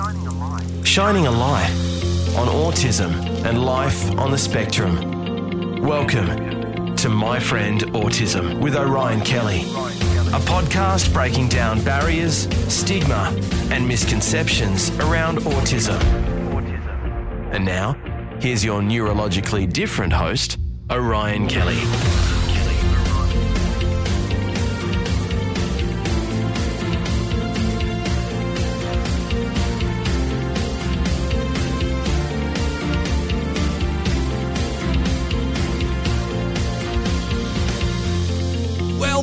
Shining a light on autism and life on the spectrum. Welcome to My Friend Autism with Orion Kelly, a podcast breaking down barriers, stigma, and misconceptions around autism. And now, here's your neurologically different host, Orion Kelly.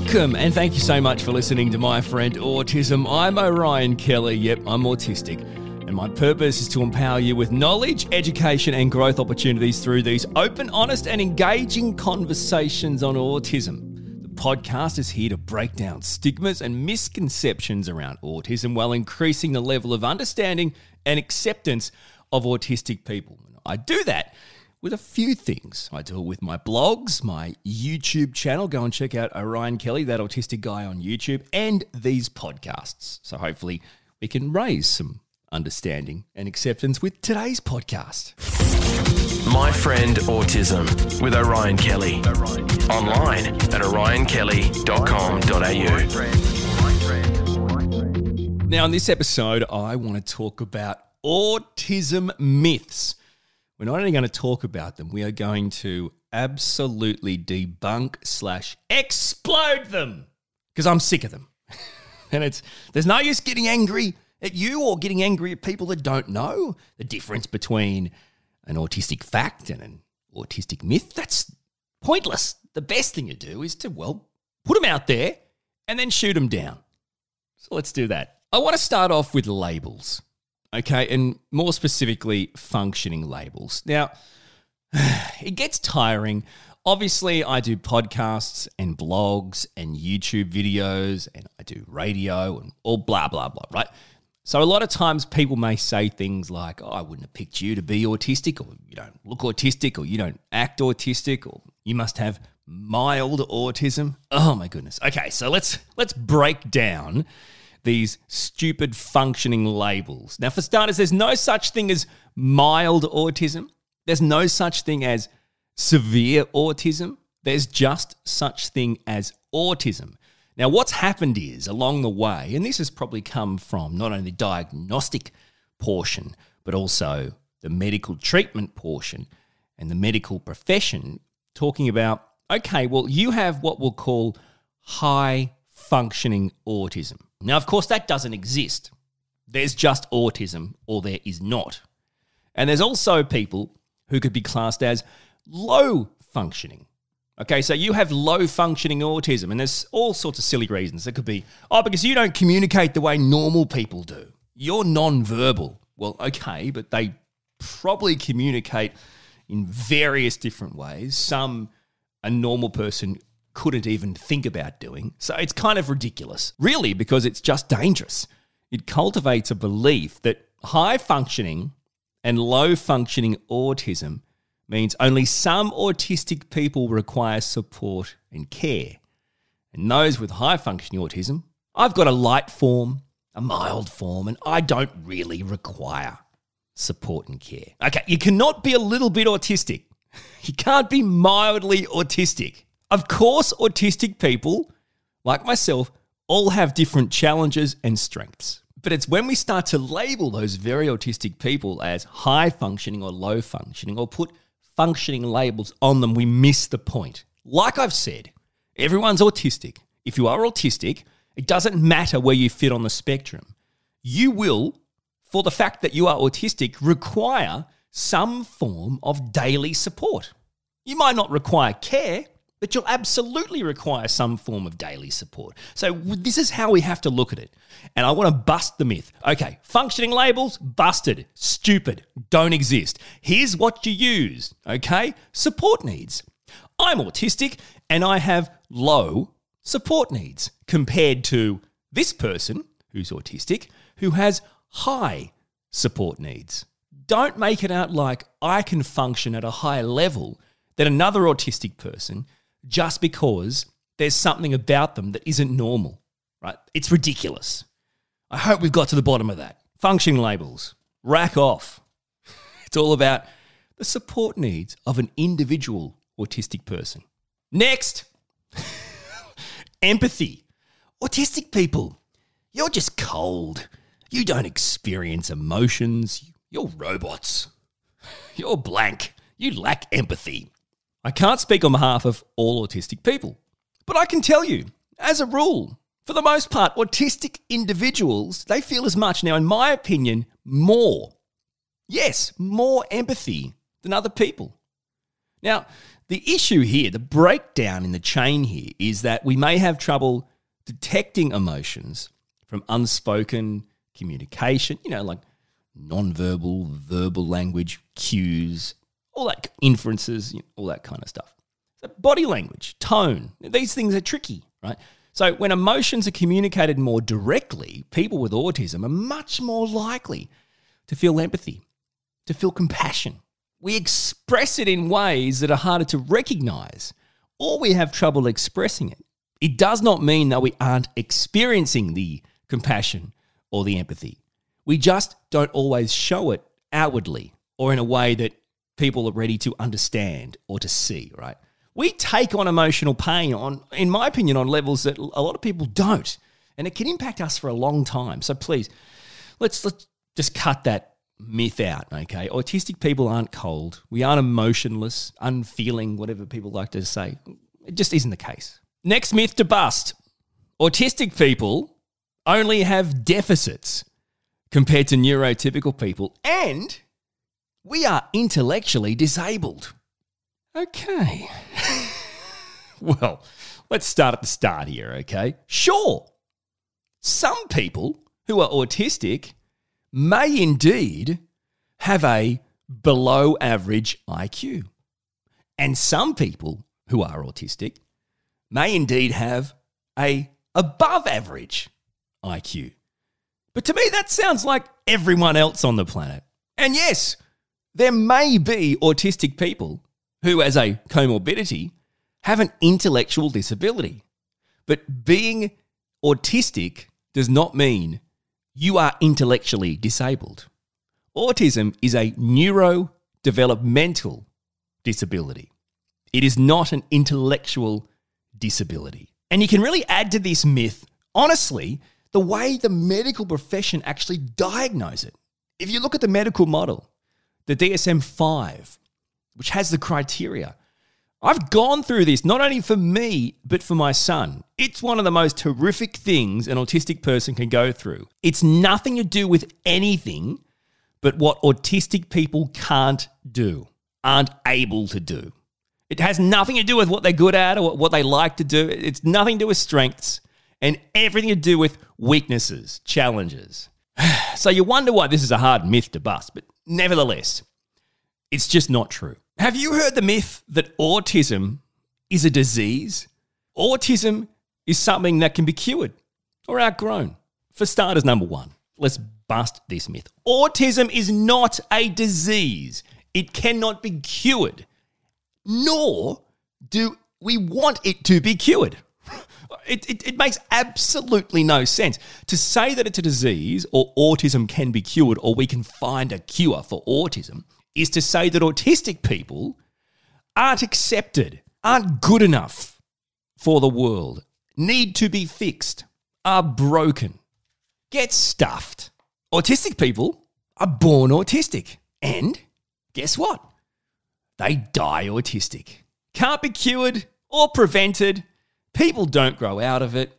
Welcome, and thank you so much for listening to My Friend Autism. I'm Orion Kelly. Yep, I'm autistic. And my purpose is to empower you with knowledge, education, and growth opportunities through these open, honest, and engaging conversations on autism. The podcast is here to break down stigmas and misconceptions around autism while increasing the level of understanding and acceptance of autistic people. I do that with a few things. I do it with my blogs, my YouTube channel. Go and check out Orion Kelly, that autistic guy on YouTube, and these podcasts. So hopefully we can raise some understanding and acceptance with today's podcast. My Friend Autism with Orion Kelly. Online at orionkelly.com.au. Now, in this episode, I want to talk about autism myths. We're not only going to talk about them, we are going to absolutely debunk slash explode them because I'm sick of them. and it's there's no use getting angry at you or getting angry at people that don't know the difference between an autistic fact and an autistic myth. That's pointless. The best thing to do is to, well, put them out there and then shoot them down. So let's do that. I want to start off with labels okay, and more specifically, functioning labels. Now, it gets tiring. Obviously, I do podcasts and blogs and YouTube videos, and I do radio and all blah, blah, blah, right? So, a lot of times people may say things like, oh, I wouldn't have picked you to be autistic, or you don't look autistic, or you don't act autistic, or you must have mild autism. Oh my goodness. Okay, so let's let's break down these stupid functioning labels. Now, for starters, there's no such thing as mild autism, there's no such thing as severe autism. There's just such thing as autism. Now, what's happened is along the way, and this has probably come from not only the diagnostic portion, but also the medical treatment portion and the medical profession, talking about okay, well, you have what we'll call high functioning autism. Now, of course, that doesn't exist. There's just autism or there is not. And there's also people who could be classed as low functioning. Okay, so you have low functioning autism, and there's all sorts of silly reasons. It could be, oh, because you don't communicate the way normal people do. You're non-verbal. Well, okay, but they probably communicate in various different ways. Some a normal person couldn't even think about doing. So it's kind of ridiculous, really, because it's just dangerous. It cultivates a belief that high functioning and low functioning autism means only some autistic people require support and care. And those with high functioning autism, I've got a light form, a mild form, and I don't really require support and care. Okay, you cannot be a little bit autistic. You can't be mildly autistic. Of course, autistic people, like myself, all have different challenges and strengths. But it's when we start to label those very autistic people as high functioning or low functioning or put functioning labels on them, we miss the point. Like I've said, everyone's autistic. If you are autistic, it doesn't matter where you fit on the spectrum. You will, for the fact that you are autistic, require some form of daily support. You might not require care, but you'll absolutely require some form of daily support. So, this is how we have to look at it. And I want to bust the myth. Okay, functioning labels, busted, stupid, don't exist. Here's what you use, okay? Support needs. I'm autistic and I have low support needs compared to this person who's autistic who has high support needs. Don't make it out like I can function at a higher level than another autistic person just because there's something about them that isn't normal, right? It's ridiculous. I hope we've got to the bottom of that. function labels, rack off. It's all about the support needs of an individual autistic person. Next, empathy. Autistic people, you're just cold. You don't experience emotions. You're robots. You're blank. You lack empathy. I can't speak on behalf of all autistic people, but I can tell you, as a rule, for the most part, autistic individuals, they feel as much, now, in my opinion, more. Yes, more empathy than other people. Now, the issue here, the breakdown in the chain here, is that we may have trouble detecting emotions from unspoken communication, you know, like non-verbal, verbal language, cues, all that inferences, you know, all that kind of stuff. So body language, tone, these things are tricky, right? So when emotions are communicated more directly, people with autism are much more likely to feel empathy, to feel compassion. We express it in ways that are harder to recognize, or we have trouble expressing it. It does not mean that we aren't experiencing the compassion or the empathy. We just don't always show it outwardly or in a way that people are ready to understand or to see, right? We take on emotional pain on in my opinion on levels that a lot of people don't. And it can impact us for a long time. So please, let's let's just cut that myth out, okay? Autistic people aren't cold. We aren't emotionless, unfeeling, whatever people like to say. It just isn't the case. Next myth to bust. Autistic people only have deficits compared to neurotypical people and we are intellectually disabled. Okay. well, let's start at the start here, okay? Sure, some people who are autistic may indeed have a below average IQ. And some people who are autistic may indeed have a above average IQ. But to me, that sounds like everyone else on the planet. And yes, there may be autistic people who, as a comorbidity, have an intellectual disability. But being autistic does not mean you are intellectually disabled. Autism is a neurodevelopmental disability. It is not an intellectual disability. And you can really add to this myth, honestly, the way the medical profession actually diagnose it. If you look at the medical model, the DSM 5, which has the criteria. I've gone through this not only for me, but for my son. It's one of the most horrific things an autistic person can go through. It's nothing to do with anything but what autistic people can't do, aren't able to do. It has nothing to do with what they're good at or what they like to do. It's nothing to do with strengths and everything to do with weaknesses, challenges. So you wonder why this is a hard myth to bust, but nevertheless, it's just not true. Have you heard the myth that autism is a disease? Autism is something that can be cured or outgrown. For starters, number one, let's bust this myth. Autism is not a disease, it cannot be cured, nor do we want it to be cured. It, it, it, makes absolutely no sense. To say that it's a disease or autism can be cured or we can find a cure for autism is to say that autistic people aren't accepted, aren't good enough for the world, need to be fixed, are broken, get stuffed. Autistic people are born autistic. And guess what? They die autistic. Can't be cured or prevented People don't grow out of it,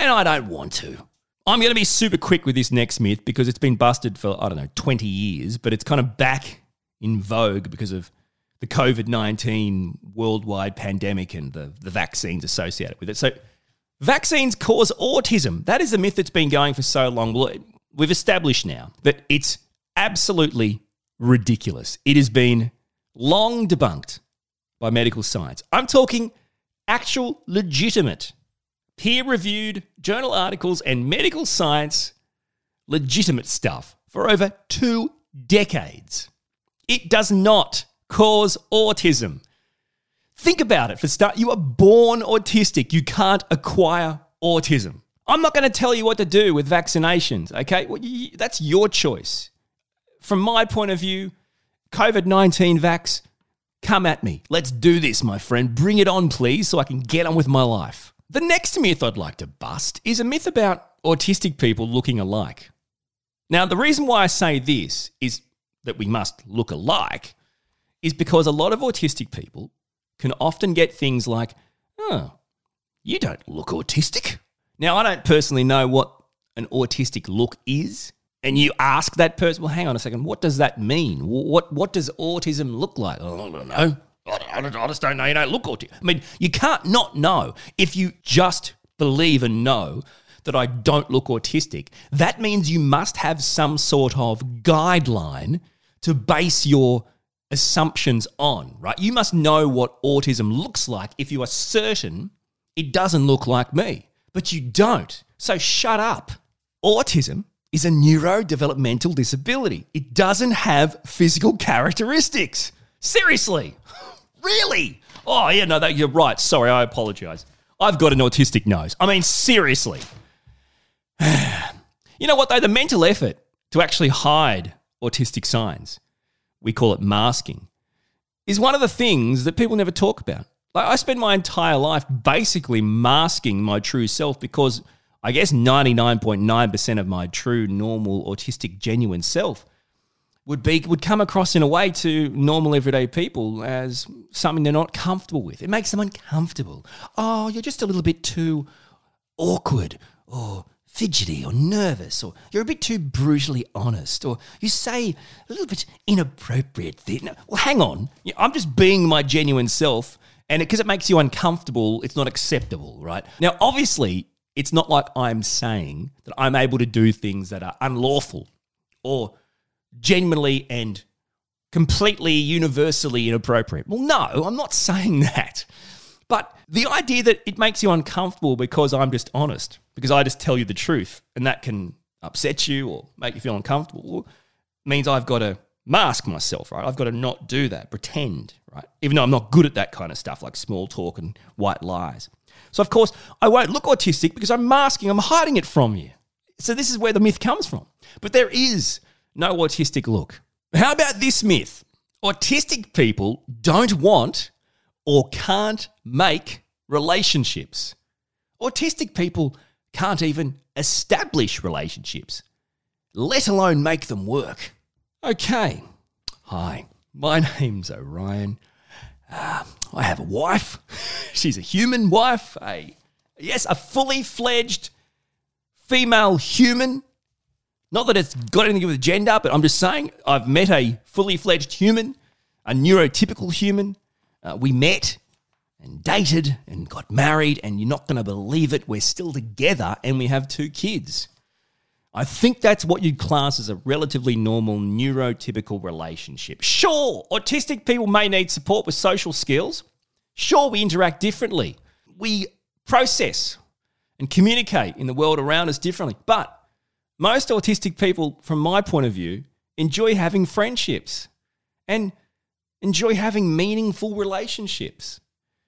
and I don't want to. I'm going to be super quick with this next myth because it's been busted for, I don't know, 20 years, but it's kind of back in vogue because of the COVID 19 worldwide pandemic and the, the vaccines associated with it. So, vaccines cause autism. That is a myth that's been going for so long. We've established now that it's absolutely ridiculous. It has been long debunked by medical science. I'm talking actual, legitimate, peer reviewed journal articles and medical science, legitimate stuff for over two decades. It does not cause autism. Think about it. For start, you are born autistic. You can't acquire autism. I'm not going to tell you what to do with vaccinations, okay? Well, you, that's your choice. From my point of view, COVID 19 vax, come at me. Let's do this, my friend. Bring it on, please, so I can get on with my life. The next myth I'd like to bust is a myth about autistic people looking alike. Now, the reason why I say this is that we must look alike is because a lot of autistic people can often get things like, oh, you don't look autistic. Now, I don't personally know what an autistic look is. And you ask that person, well, hang on a second, what does that mean? What, what does autism look like? Oh, I don't know. I just don't know. You don't look autistic. I mean, you can't not know. If you just believe and know that I don't look autistic, that means you must have some sort of guideline to base your assumptions on, right? You must know what autism looks like if you are certain it doesn't look like me, but you don't. So shut up. Autism is a neurodevelopmental disability. It doesn't have physical characteristics. Seriously. really? Oh, yeah, no, that, you're right. Sorry, I apologize. I've got an autistic nose. I mean, seriously. you know what, though? The mental effort to actually hide autistic signs, we call it masking, is one of the things that people never talk about. Like, I spend my entire life basically masking my true self because I guess 99.9% of my true, normal, autistic, genuine self would be would come across in a way to normal everyday people as something they're not comfortable with. It makes them uncomfortable. Oh, you're just a little bit too awkward or fidgety or nervous, or you're a bit too brutally honest, or you say a little bit inappropriate thing. Well, hang on. I'm just being my genuine self, and because it, it makes you uncomfortable, it's not acceptable, right? Now, obviously, it's not like I'm saying that I'm able to do things that are unlawful or genuinely and completely universally inappropriate. Well, no, I'm not saying that. But the idea that it makes you uncomfortable because I'm just honest, because I just tell you the truth, and that can upset you or make you feel uncomfortable, means I've got to mask myself, right? I've got to not do that, pretend, right? Even though I'm not good at that kind of stuff like small talk and white lies. So, of course, I won't look autistic because I'm masking, I'm hiding it from you. So, this is where the myth comes from. But there is no autistic look. How about this myth? Autistic people don't want or can't make relationships. Autistic people can't even establish relationships, let alone make them work. Okay. Hi, my name's Orion. Uh, I have a wife. She's a human wife. A yes, a fully fledged female human. Not that it's got anything to do with gender, but I'm just saying I've met a fully fledged human, a neurotypical human. Uh, we met and dated and got married, and you're not going to believe it. We're still together and we have two kids. I think that's what you'd class as a relatively normal neurotypical relationship. Sure, autistic people may need support with social skills. Sure, we interact differently. We process and communicate in the world around us differently. But most autistic people, from my point of view, enjoy having friendships and enjoy having meaningful relationships.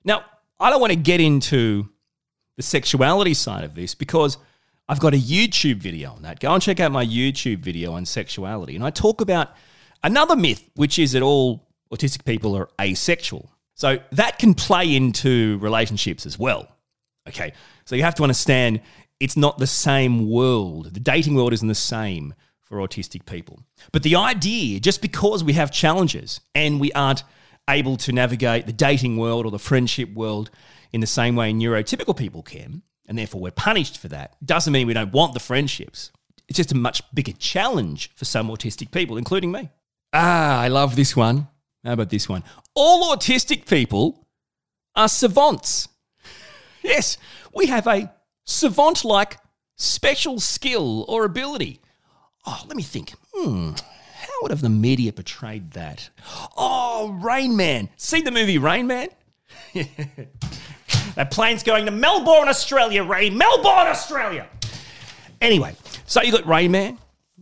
Now, I don't want to get into the sexuality side of this because I've got a YouTube video on that. Go and check out my YouTube video on sexuality. And I talk about another myth, which is that all autistic people are asexual. So that can play into relationships as well. Okay. So you have to understand it's not the same world. The dating world isn't the same for autistic people. But the idea, just because we have challenges and we aren't able to navigate the dating world or the friendship world in the same way neurotypical people can, and therefore we're punished for that, doesn't mean we don't want the friendships. It's just a much bigger challenge for some autistic people, including me. Ah, I love this one. How about this one? All autistic people are savants. Yes, we have a savant like special skill or ability. Oh, let me think. Hmm, how would have the media portrayed that? Oh, Rain Man. See the movie Rain Man? That plane's going to Melbourne, Australia, Ray. Melbourne, Australia. Anyway, so you got Rain Man.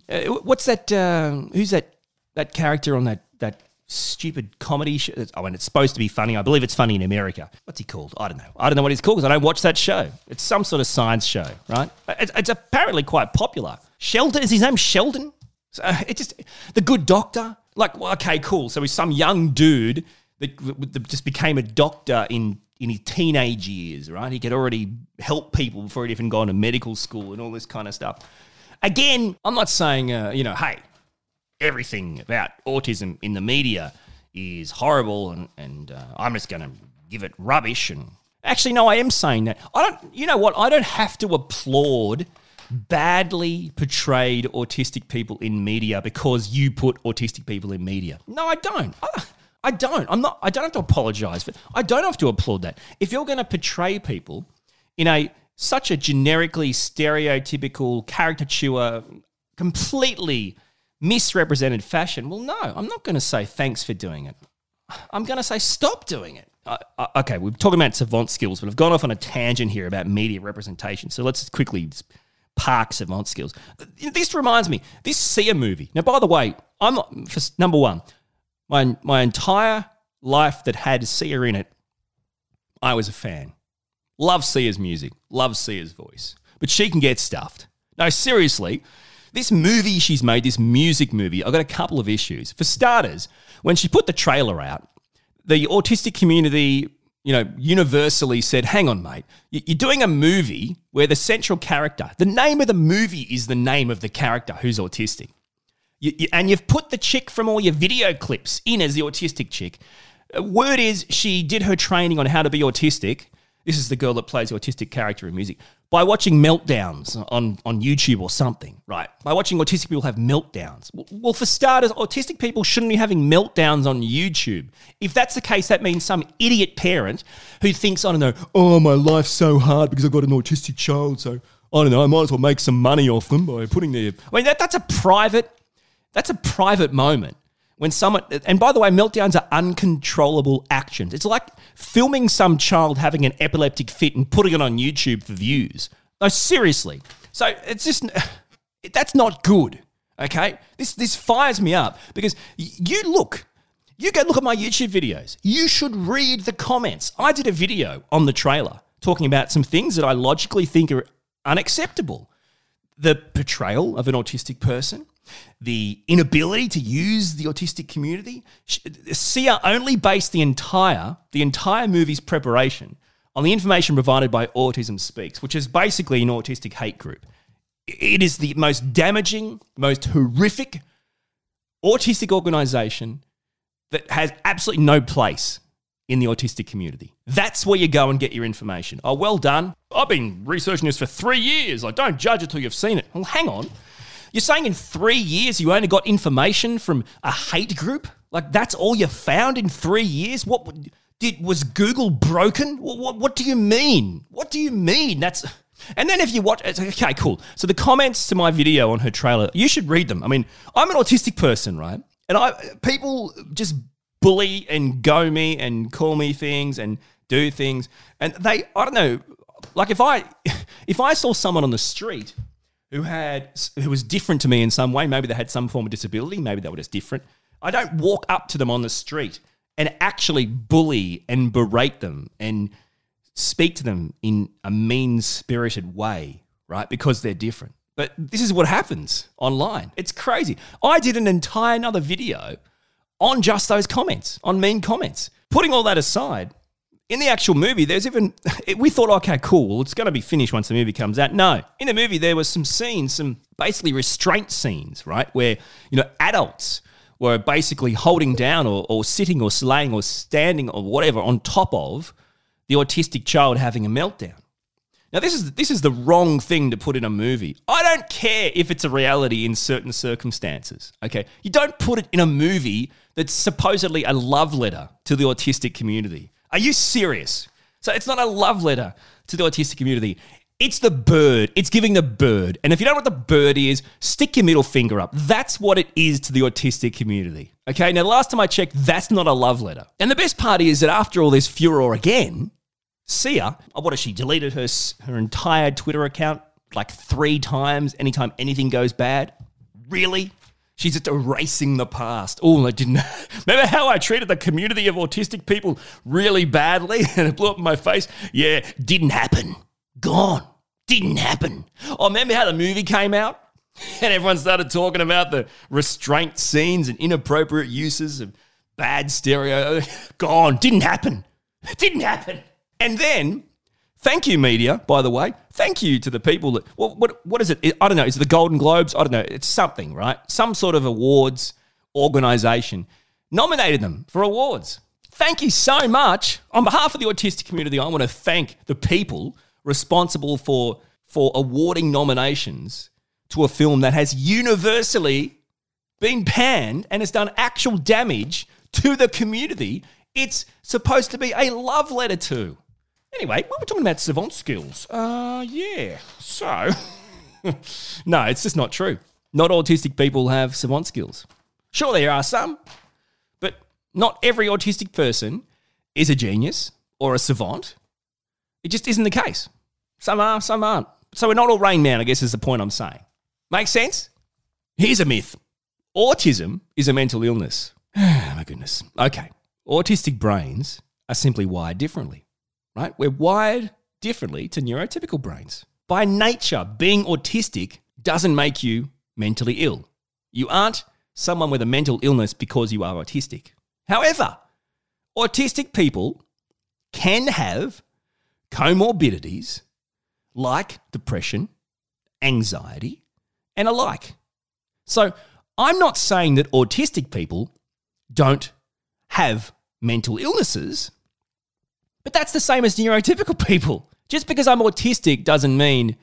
Uh, what's that? Uh, who's that? That character on that that stupid comedy show. Oh, and it's supposed to be funny. I believe it's funny in America. What's he called? I don't know. I don't know what he's called because I don't watch that show. It's some sort of science show, right? It's, it's apparently quite popular. Sheldon is his name. Sheldon. So uh, it just the good doctor. Like, well, okay, cool. So he's some young dude that just became a doctor in in his teenage years, right? He could already help people before he'd even gone to medical school and all this kind of stuff. Again, I'm not saying, uh, you know, hey, everything about autism in the media is horrible and, and uh, I'm just going to give it rubbish. And actually, no, I am saying that. I don't, you know what? I don't have to applaud badly portrayed autistic people in media because you put autistic people in media. No, I don't. I, I don't. I'm not. I don't have to apologize for. I don't have to applaud that. If you're going to portray people in a such a generically stereotypical caricature, completely misrepresented fashion, well, no, I'm not going to say thanks for doing it. I'm going to say stop doing it. Uh, uh, okay, we're talking about savant skills, but I've gone off on a tangent here about media representation. So let's quickly park savant skills. This reminds me, this Sia movie. Now, by the way, I'm for number one, my, my entire life that had Sia in it, I was a fan. Love Sia's music, love Sia's voice. But she can get stuffed. No, seriously, this movie she's made, this music movie, I've got a couple of issues. For starters, when she put the trailer out, the autistic community, you know, universally said, hang on, mate, you're doing a movie where the central character, the name of the movie is the name of the character who's autistic. You, you, and you've put the chick from all your video clips in as the autistic chick. Uh, word is she did her training on how to be autistic. This is the girl that plays the autistic character in music by watching meltdowns on, on YouTube or something, right? By watching autistic people have meltdowns. Well, for starters, autistic people shouldn't be having meltdowns on YouTube. If that's the case, that means some idiot parent who thinks, I don't know, oh, my life's so hard because I've got an autistic child, so I don't know, I might as well make some money off them by putting their. I mean, that, that's a private that's a private moment when someone, and by the way, meltdowns are uncontrollable actions. It's like filming some child having an epileptic fit and putting it on YouTube for views. No, seriously. So it's just, that's not good. Okay? This, this fires me up because you look, you go look at my YouTube videos. You should read the comments. I did a video on the trailer talking about some things that I logically think are unacceptable. The portrayal of an autistic person, the inability to use the autistic community. Sia only based the entire the entire movie's preparation on the information provided by Autism Speaks, which is basically an autistic hate group. It is the most damaging, most horrific autistic organization that has absolutely no place in the autistic community. That's where you go and get your information. Oh, well done. I've been researching this for three years. I don't judge it till you've seen it. Well, hang on. You're saying in three years you only got information from a hate group? Like that's all you found in three years? What did was Google broken? What, what, what do you mean? What do you mean? That's and then if you watch, okay, cool. So the comments to my video on her trailer, you should read them. I mean, I'm an autistic person, right? And I people just bully and go me and call me things and do things, and they, I don't know, like if I if I saw someone on the street who had who was different to me in some way. Maybe they had some form of disability. Maybe they were just different. I don't walk up to them on the street and actually bully and berate them and speak to them in a mean spirited way, right? Because they're different. But this is what happens online. It's crazy. I did an entire another video on just those comments, on mean comments. Putting all that aside, in the actual movie, there's even we thought, okay, cool, it's going to be finished once the movie comes out. No, in the movie there was some scenes, some basically restraint scenes, right, where you know adults were basically holding down or, or sitting or slaying or standing or whatever on top of the autistic child having a meltdown. Now this is this is the wrong thing to put in a movie. I don't care if it's a reality in certain circumstances. Okay, you don't put it in a movie that's supposedly a love letter to the autistic community. Are you serious? So it's not a love letter to the autistic community. It's the bird. It's giving the bird. And if you don't know what the bird is, stick your middle finger up. That's what it is to the autistic community. Okay, now last time I checked, that's not a love letter. And the best part is that after all this furor again, Sia, oh, what has she deleted her, her entire Twitter account like three times anytime anything goes bad? Really? She's just erasing the past. Oh, I didn't. Remember how I treated the community of autistic people really badly and it blew up in my face? Yeah, didn't happen. Gone. Didn't happen. Oh, remember how the movie came out? And everyone started talking about the restraint scenes and inappropriate uses of bad stereo. Gone. Didn't happen. Didn't happen. And then, thank you, media, by the way. Thank you to the people that, what, what, what is it? I don't know. Is it the Golden Globes? I don't know. It's something, right? Some sort of awards organization nominated them for awards. Thank you so much. On behalf of the autistic community, I want to thank the people responsible for, for awarding nominations to a film that has universally been panned and has done actual damage to the community it's supposed to be a love letter to. Anyway, we were talking about savant skills. Uh, yeah. So, no, it's just not true. Not autistic people have savant skills. Sure, there are some, but not every autistic person is a genius or a savant. It just isn't the case. Some are, some aren't. So we're not all Rain Man, I guess, is the point I'm saying. Makes sense? Here's a myth autism is a mental illness. My goodness. Okay. Autistic brains are simply wired differently, right? We're wired differently to neurotypical brains. By nature, being autistic doesn't make you mentally ill. You aren't someone with a mental illness because you are autistic. However, autistic people can have comorbidities like depression, anxiety, and alike. So I'm not saying that autistic people don't have mental illnesses, but that's the same as neurotypical people. Just because I'm autistic doesn't mean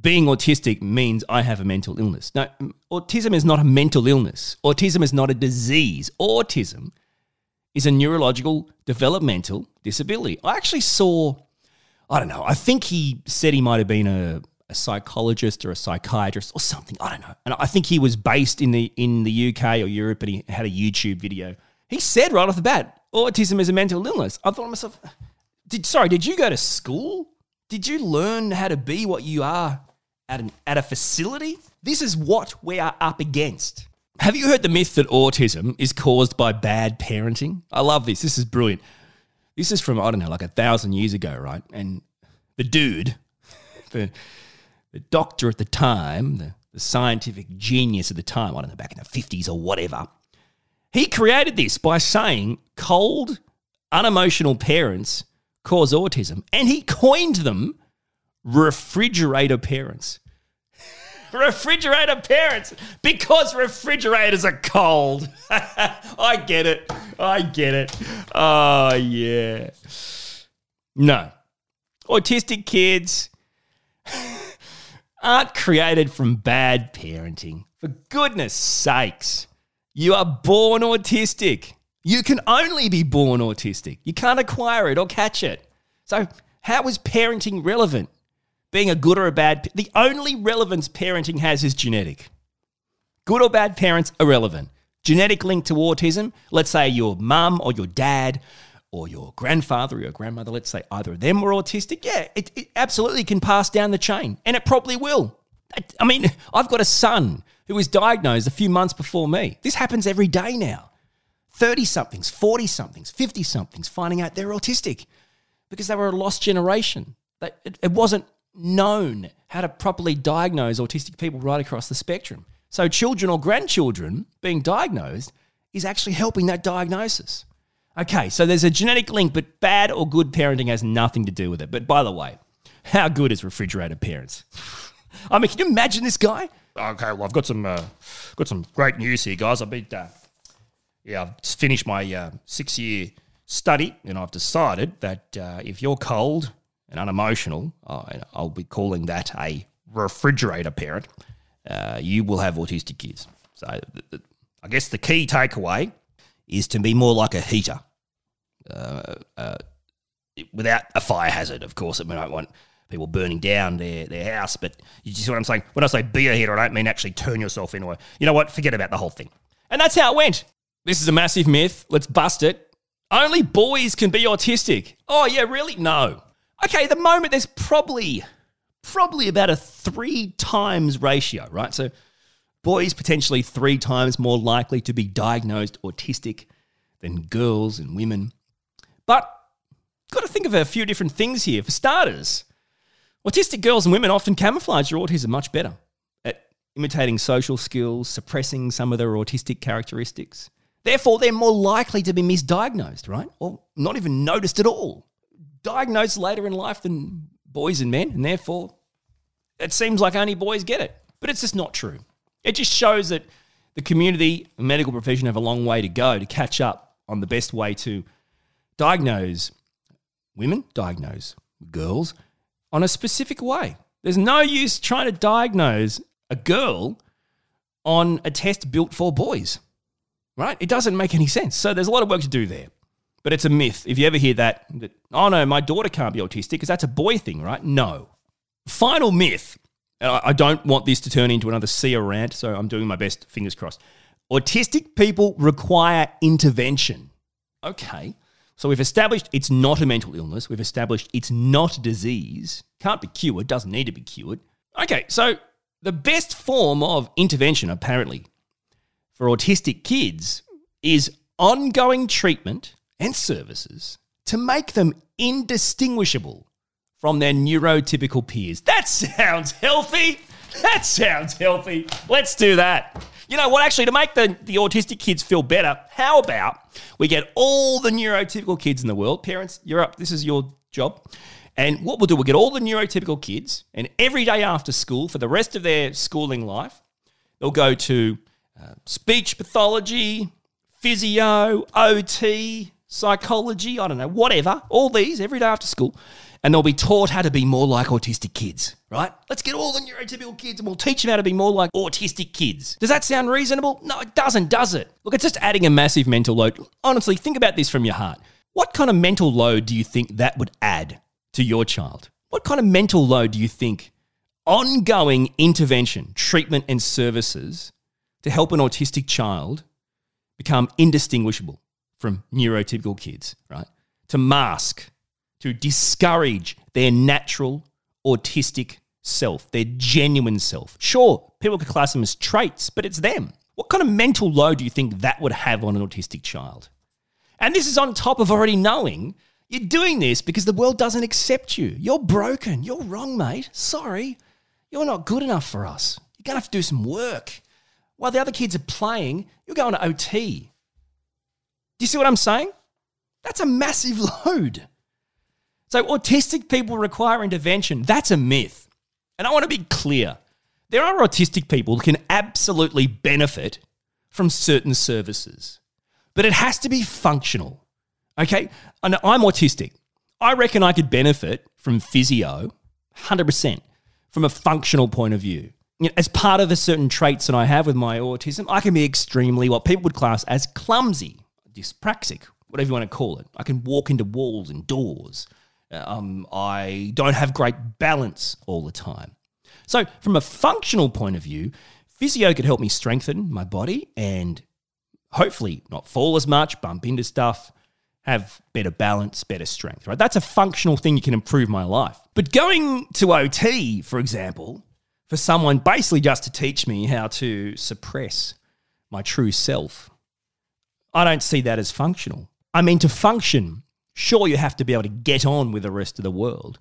being autistic means I have a mental illness. No, autism is not a mental illness. Autism is not a disease. Autism is a neurological developmental disability. I actually saw, I don't know, I think he said he might have been a, a psychologist or a psychiatrist or something. I don't know. And I think he was based in the in the UK or Europe and he had a YouTube video. He said right off the bat, autism is a mental illness. I thought to myself, did sorry, did you go to school? Did you learn how to be what you are at an at a facility? This is what we are up against. Have you heard the myth that autism is caused by bad parenting? I love this. This is brilliant. This is from I don't know, like a thousand years ago, right? And the dude, the the doctor at the time, the, the scientific genius at the time, I don't know, back in the fifties or whatever, he created this by saying cold, unemotional parents cause autism, and he coined them refrigerator parents. refrigerator parents because refrigerators are cold. I get it. I get it. Oh, yeah. No. Autistic kids aren't created from bad parenting. For goodness sakes. You are born autistic. You can only be born autistic. You can't acquire it or catch it. So, how is parenting relevant? Being a good or a bad, the only relevance parenting has is genetic. Good or bad parents are relevant. Genetic link to autism, let's say your mum or your dad or your grandfather or your grandmother, let's say either of them were autistic, yeah, it, it absolutely can pass down the chain, and it probably will. I mean, I've got a son who was diagnosed a few months before me. This happens every day now. 30 somethings, 40 somethings, 50 somethings finding out they're autistic because they were a lost generation. It wasn't known how to properly diagnose autistic people right across the spectrum. So, children or grandchildren being diagnosed is actually helping that diagnosis. Okay, so there's a genetic link, but bad or good parenting has nothing to do with it. But by the way, how good is refrigerator parents? I mean, can you imagine this guy? Okay, well, I've got some uh, got some great news here, guys. I've been, uh, yeah, I've finished my uh, six year study, and I've decided that uh, if you're cold and unemotional, I'll be calling that a refrigerator parent. Uh, you will have autistic kids. So, I guess the key takeaway is to be more like a heater, uh, without a fire hazard. Of course, I mean, I don't want people burning down their, their house. But you see what I'm saying? When I say be a heater, I don't mean actually turn yourself into a, you know what, forget about the whole thing. And that's how it went. This is a massive myth. Let's bust it. Only boys can be autistic. Oh, yeah, really? No. Okay, the moment there's probably, probably about a three times ratio, right? So Boys potentially three times more likely to be diagnosed autistic than girls and women. But got to think of a few different things here. For starters, autistic girls and women often camouflage their autism much better at imitating social skills, suppressing some of their autistic characteristics. Therefore, they're more likely to be misdiagnosed, right? Or not even noticed at all. Diagnosed later in life than boys and men, and therefore, it seems like only boys get it. But it's just not true. It just shows that the community and medical profession have a long way to go to catch up on the best way to diagnose women, diagnose girls on a specific way. There's no use trying to diagnose a girl on a test built for boys, right? It doesn't make any sense. So there's a lot of work to do there. But it's a myth. If you ever hear that, that oh no, my daughter can't be autistic because that's a boy thing, right? No. Final myth. I don't want this to turn into another Sia rant, so I'm doing my best, fingers crossed. Autistic people require intervention. Okay. So we've established it's not a mental illness. We've established it's not a disease. Can't be cured, doesn't need to be cured. Okay, so the best form of intervention, apparently, for autistic kids is ongoing treatment and services to make them indistinguishable from their neurotypical peers. That sounds healthy. That sounds healthy. Let's do that. You know what? Actually, to make the, the autistic kids feel better, how about we get all the neurotypical kids in the world? Parents, you're up. This is your job. And what we'll do, we'll get all the neurotypical kids, and every day after school, for the rest of their schooling life, they'll go to uh, speech pathology, physio, OT, psychology, I don't know, whatever, all these every day after school and they'll be taught how to be more like autistic kids, right? Let's get all the neurotypical kids and we'll teach them how to be more like autistic kids. Does that sound reasonable? No, it doesn't, does it? Look, it's just adding a massive mental load. Honestly, think about this from your heart. What kind of mental load do you think that would add to your child? What kind of mental load do you think ongoing intervention, treatment, and services to help an autistic child become indistinguishable from neurotypical kids, right? To mask to discourage their natural autistic self, their genuine self. Sure, people could class them as traits, but it's them. What kind of mental load do you think that would have on an autistic child? And this is on top of already knowing you're doing this because the world doesn't accept you. You're broken. You're wrong, mate. Sorry. You're not good enough for us. You're going to have to do some work. While the other kids are playing, you're going to OT. Do you see what I'm saying? That's a massive load. So, autistic people require intervention. That's a myth. And I want to be clear there are autistic people who can absolutely benefit from certain services, but it has to be functional. Okay? And I'm autistic. I reckon I could benefit from physio 100% from a functional point of view. You know, as part of the certain traits that I have with my autism, I can be extremely what people would class as clumsy, dyspraxic, whatever you want to call it. I can walk into walls and doors. Um, I don't have great balance all the time. So, from a functional point of view, physio could help me strengthen my body and hopefully not fall as much, bump into stuff, have better balance, better strength, right? That's a functional thing you can improve my life. But going to OT, for example, for someone basically just to teach me how to suppress my true self, I don't see that as functional. I mean, to function, Sure, you have to be able to get on with the rest of the world,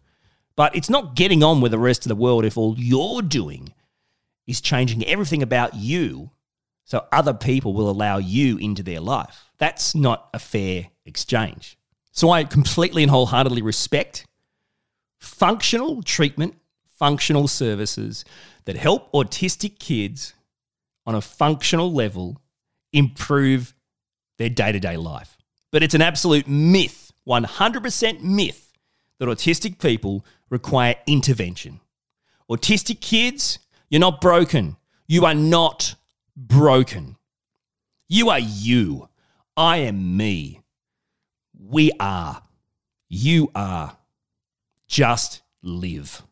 but it's not getting on with the rest of the world if all you're doing is changing everything about you so other people will allow you into their life. That's not a fair exchange. So I completely and wholeheartedly respect functional treatment, functional services that help autistic kids on a functional level improve their day to day life. But it's an absolute myth 100% myth that autistic people require intervention. Autistic kids, you're not broken. You are not broken. You are you. I am me. We are. You are. Just live.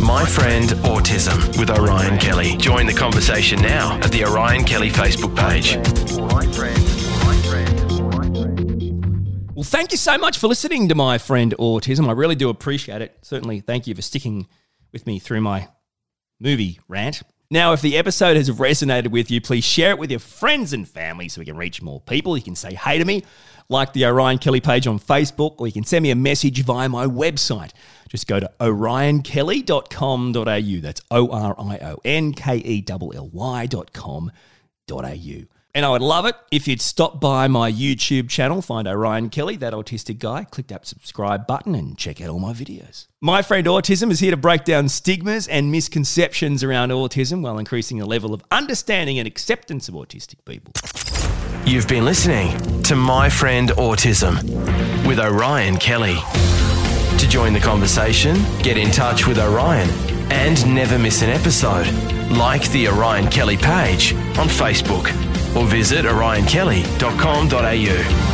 My friend Autism with Orion Kelly. Join the conversation now at the Orion Kelly Facebook page. Well, thank you so much for listening to my friend Autism. I really do appreciate it. Certainly, thank you for sticking with me through my movie rant. Now, if the episode has resonated with you, please share it with your friends and family so we can reach more people. You can say hey to me, like the Orion Kelly page on Facebook, or you can send me a message via my website. Just go to orionkelly.com.au. That's O R I O N K E L L Y.com.au. And I would love it if you'd stop by my YouTube channel, find Orion Kelly, that autistic guy, click that subscribe button and check out all my videos. My friend Autism is here to break down stigmas and misconceptions around autism while increasing the level of understanding and acceptance of autistic people. You've been listening to My Friend Autism with Orion Kelly. To join the conversation, get in touch with Orion and never miss an episode. Like the Orion Kelly page on Facebook or visit orionkelly.com.au.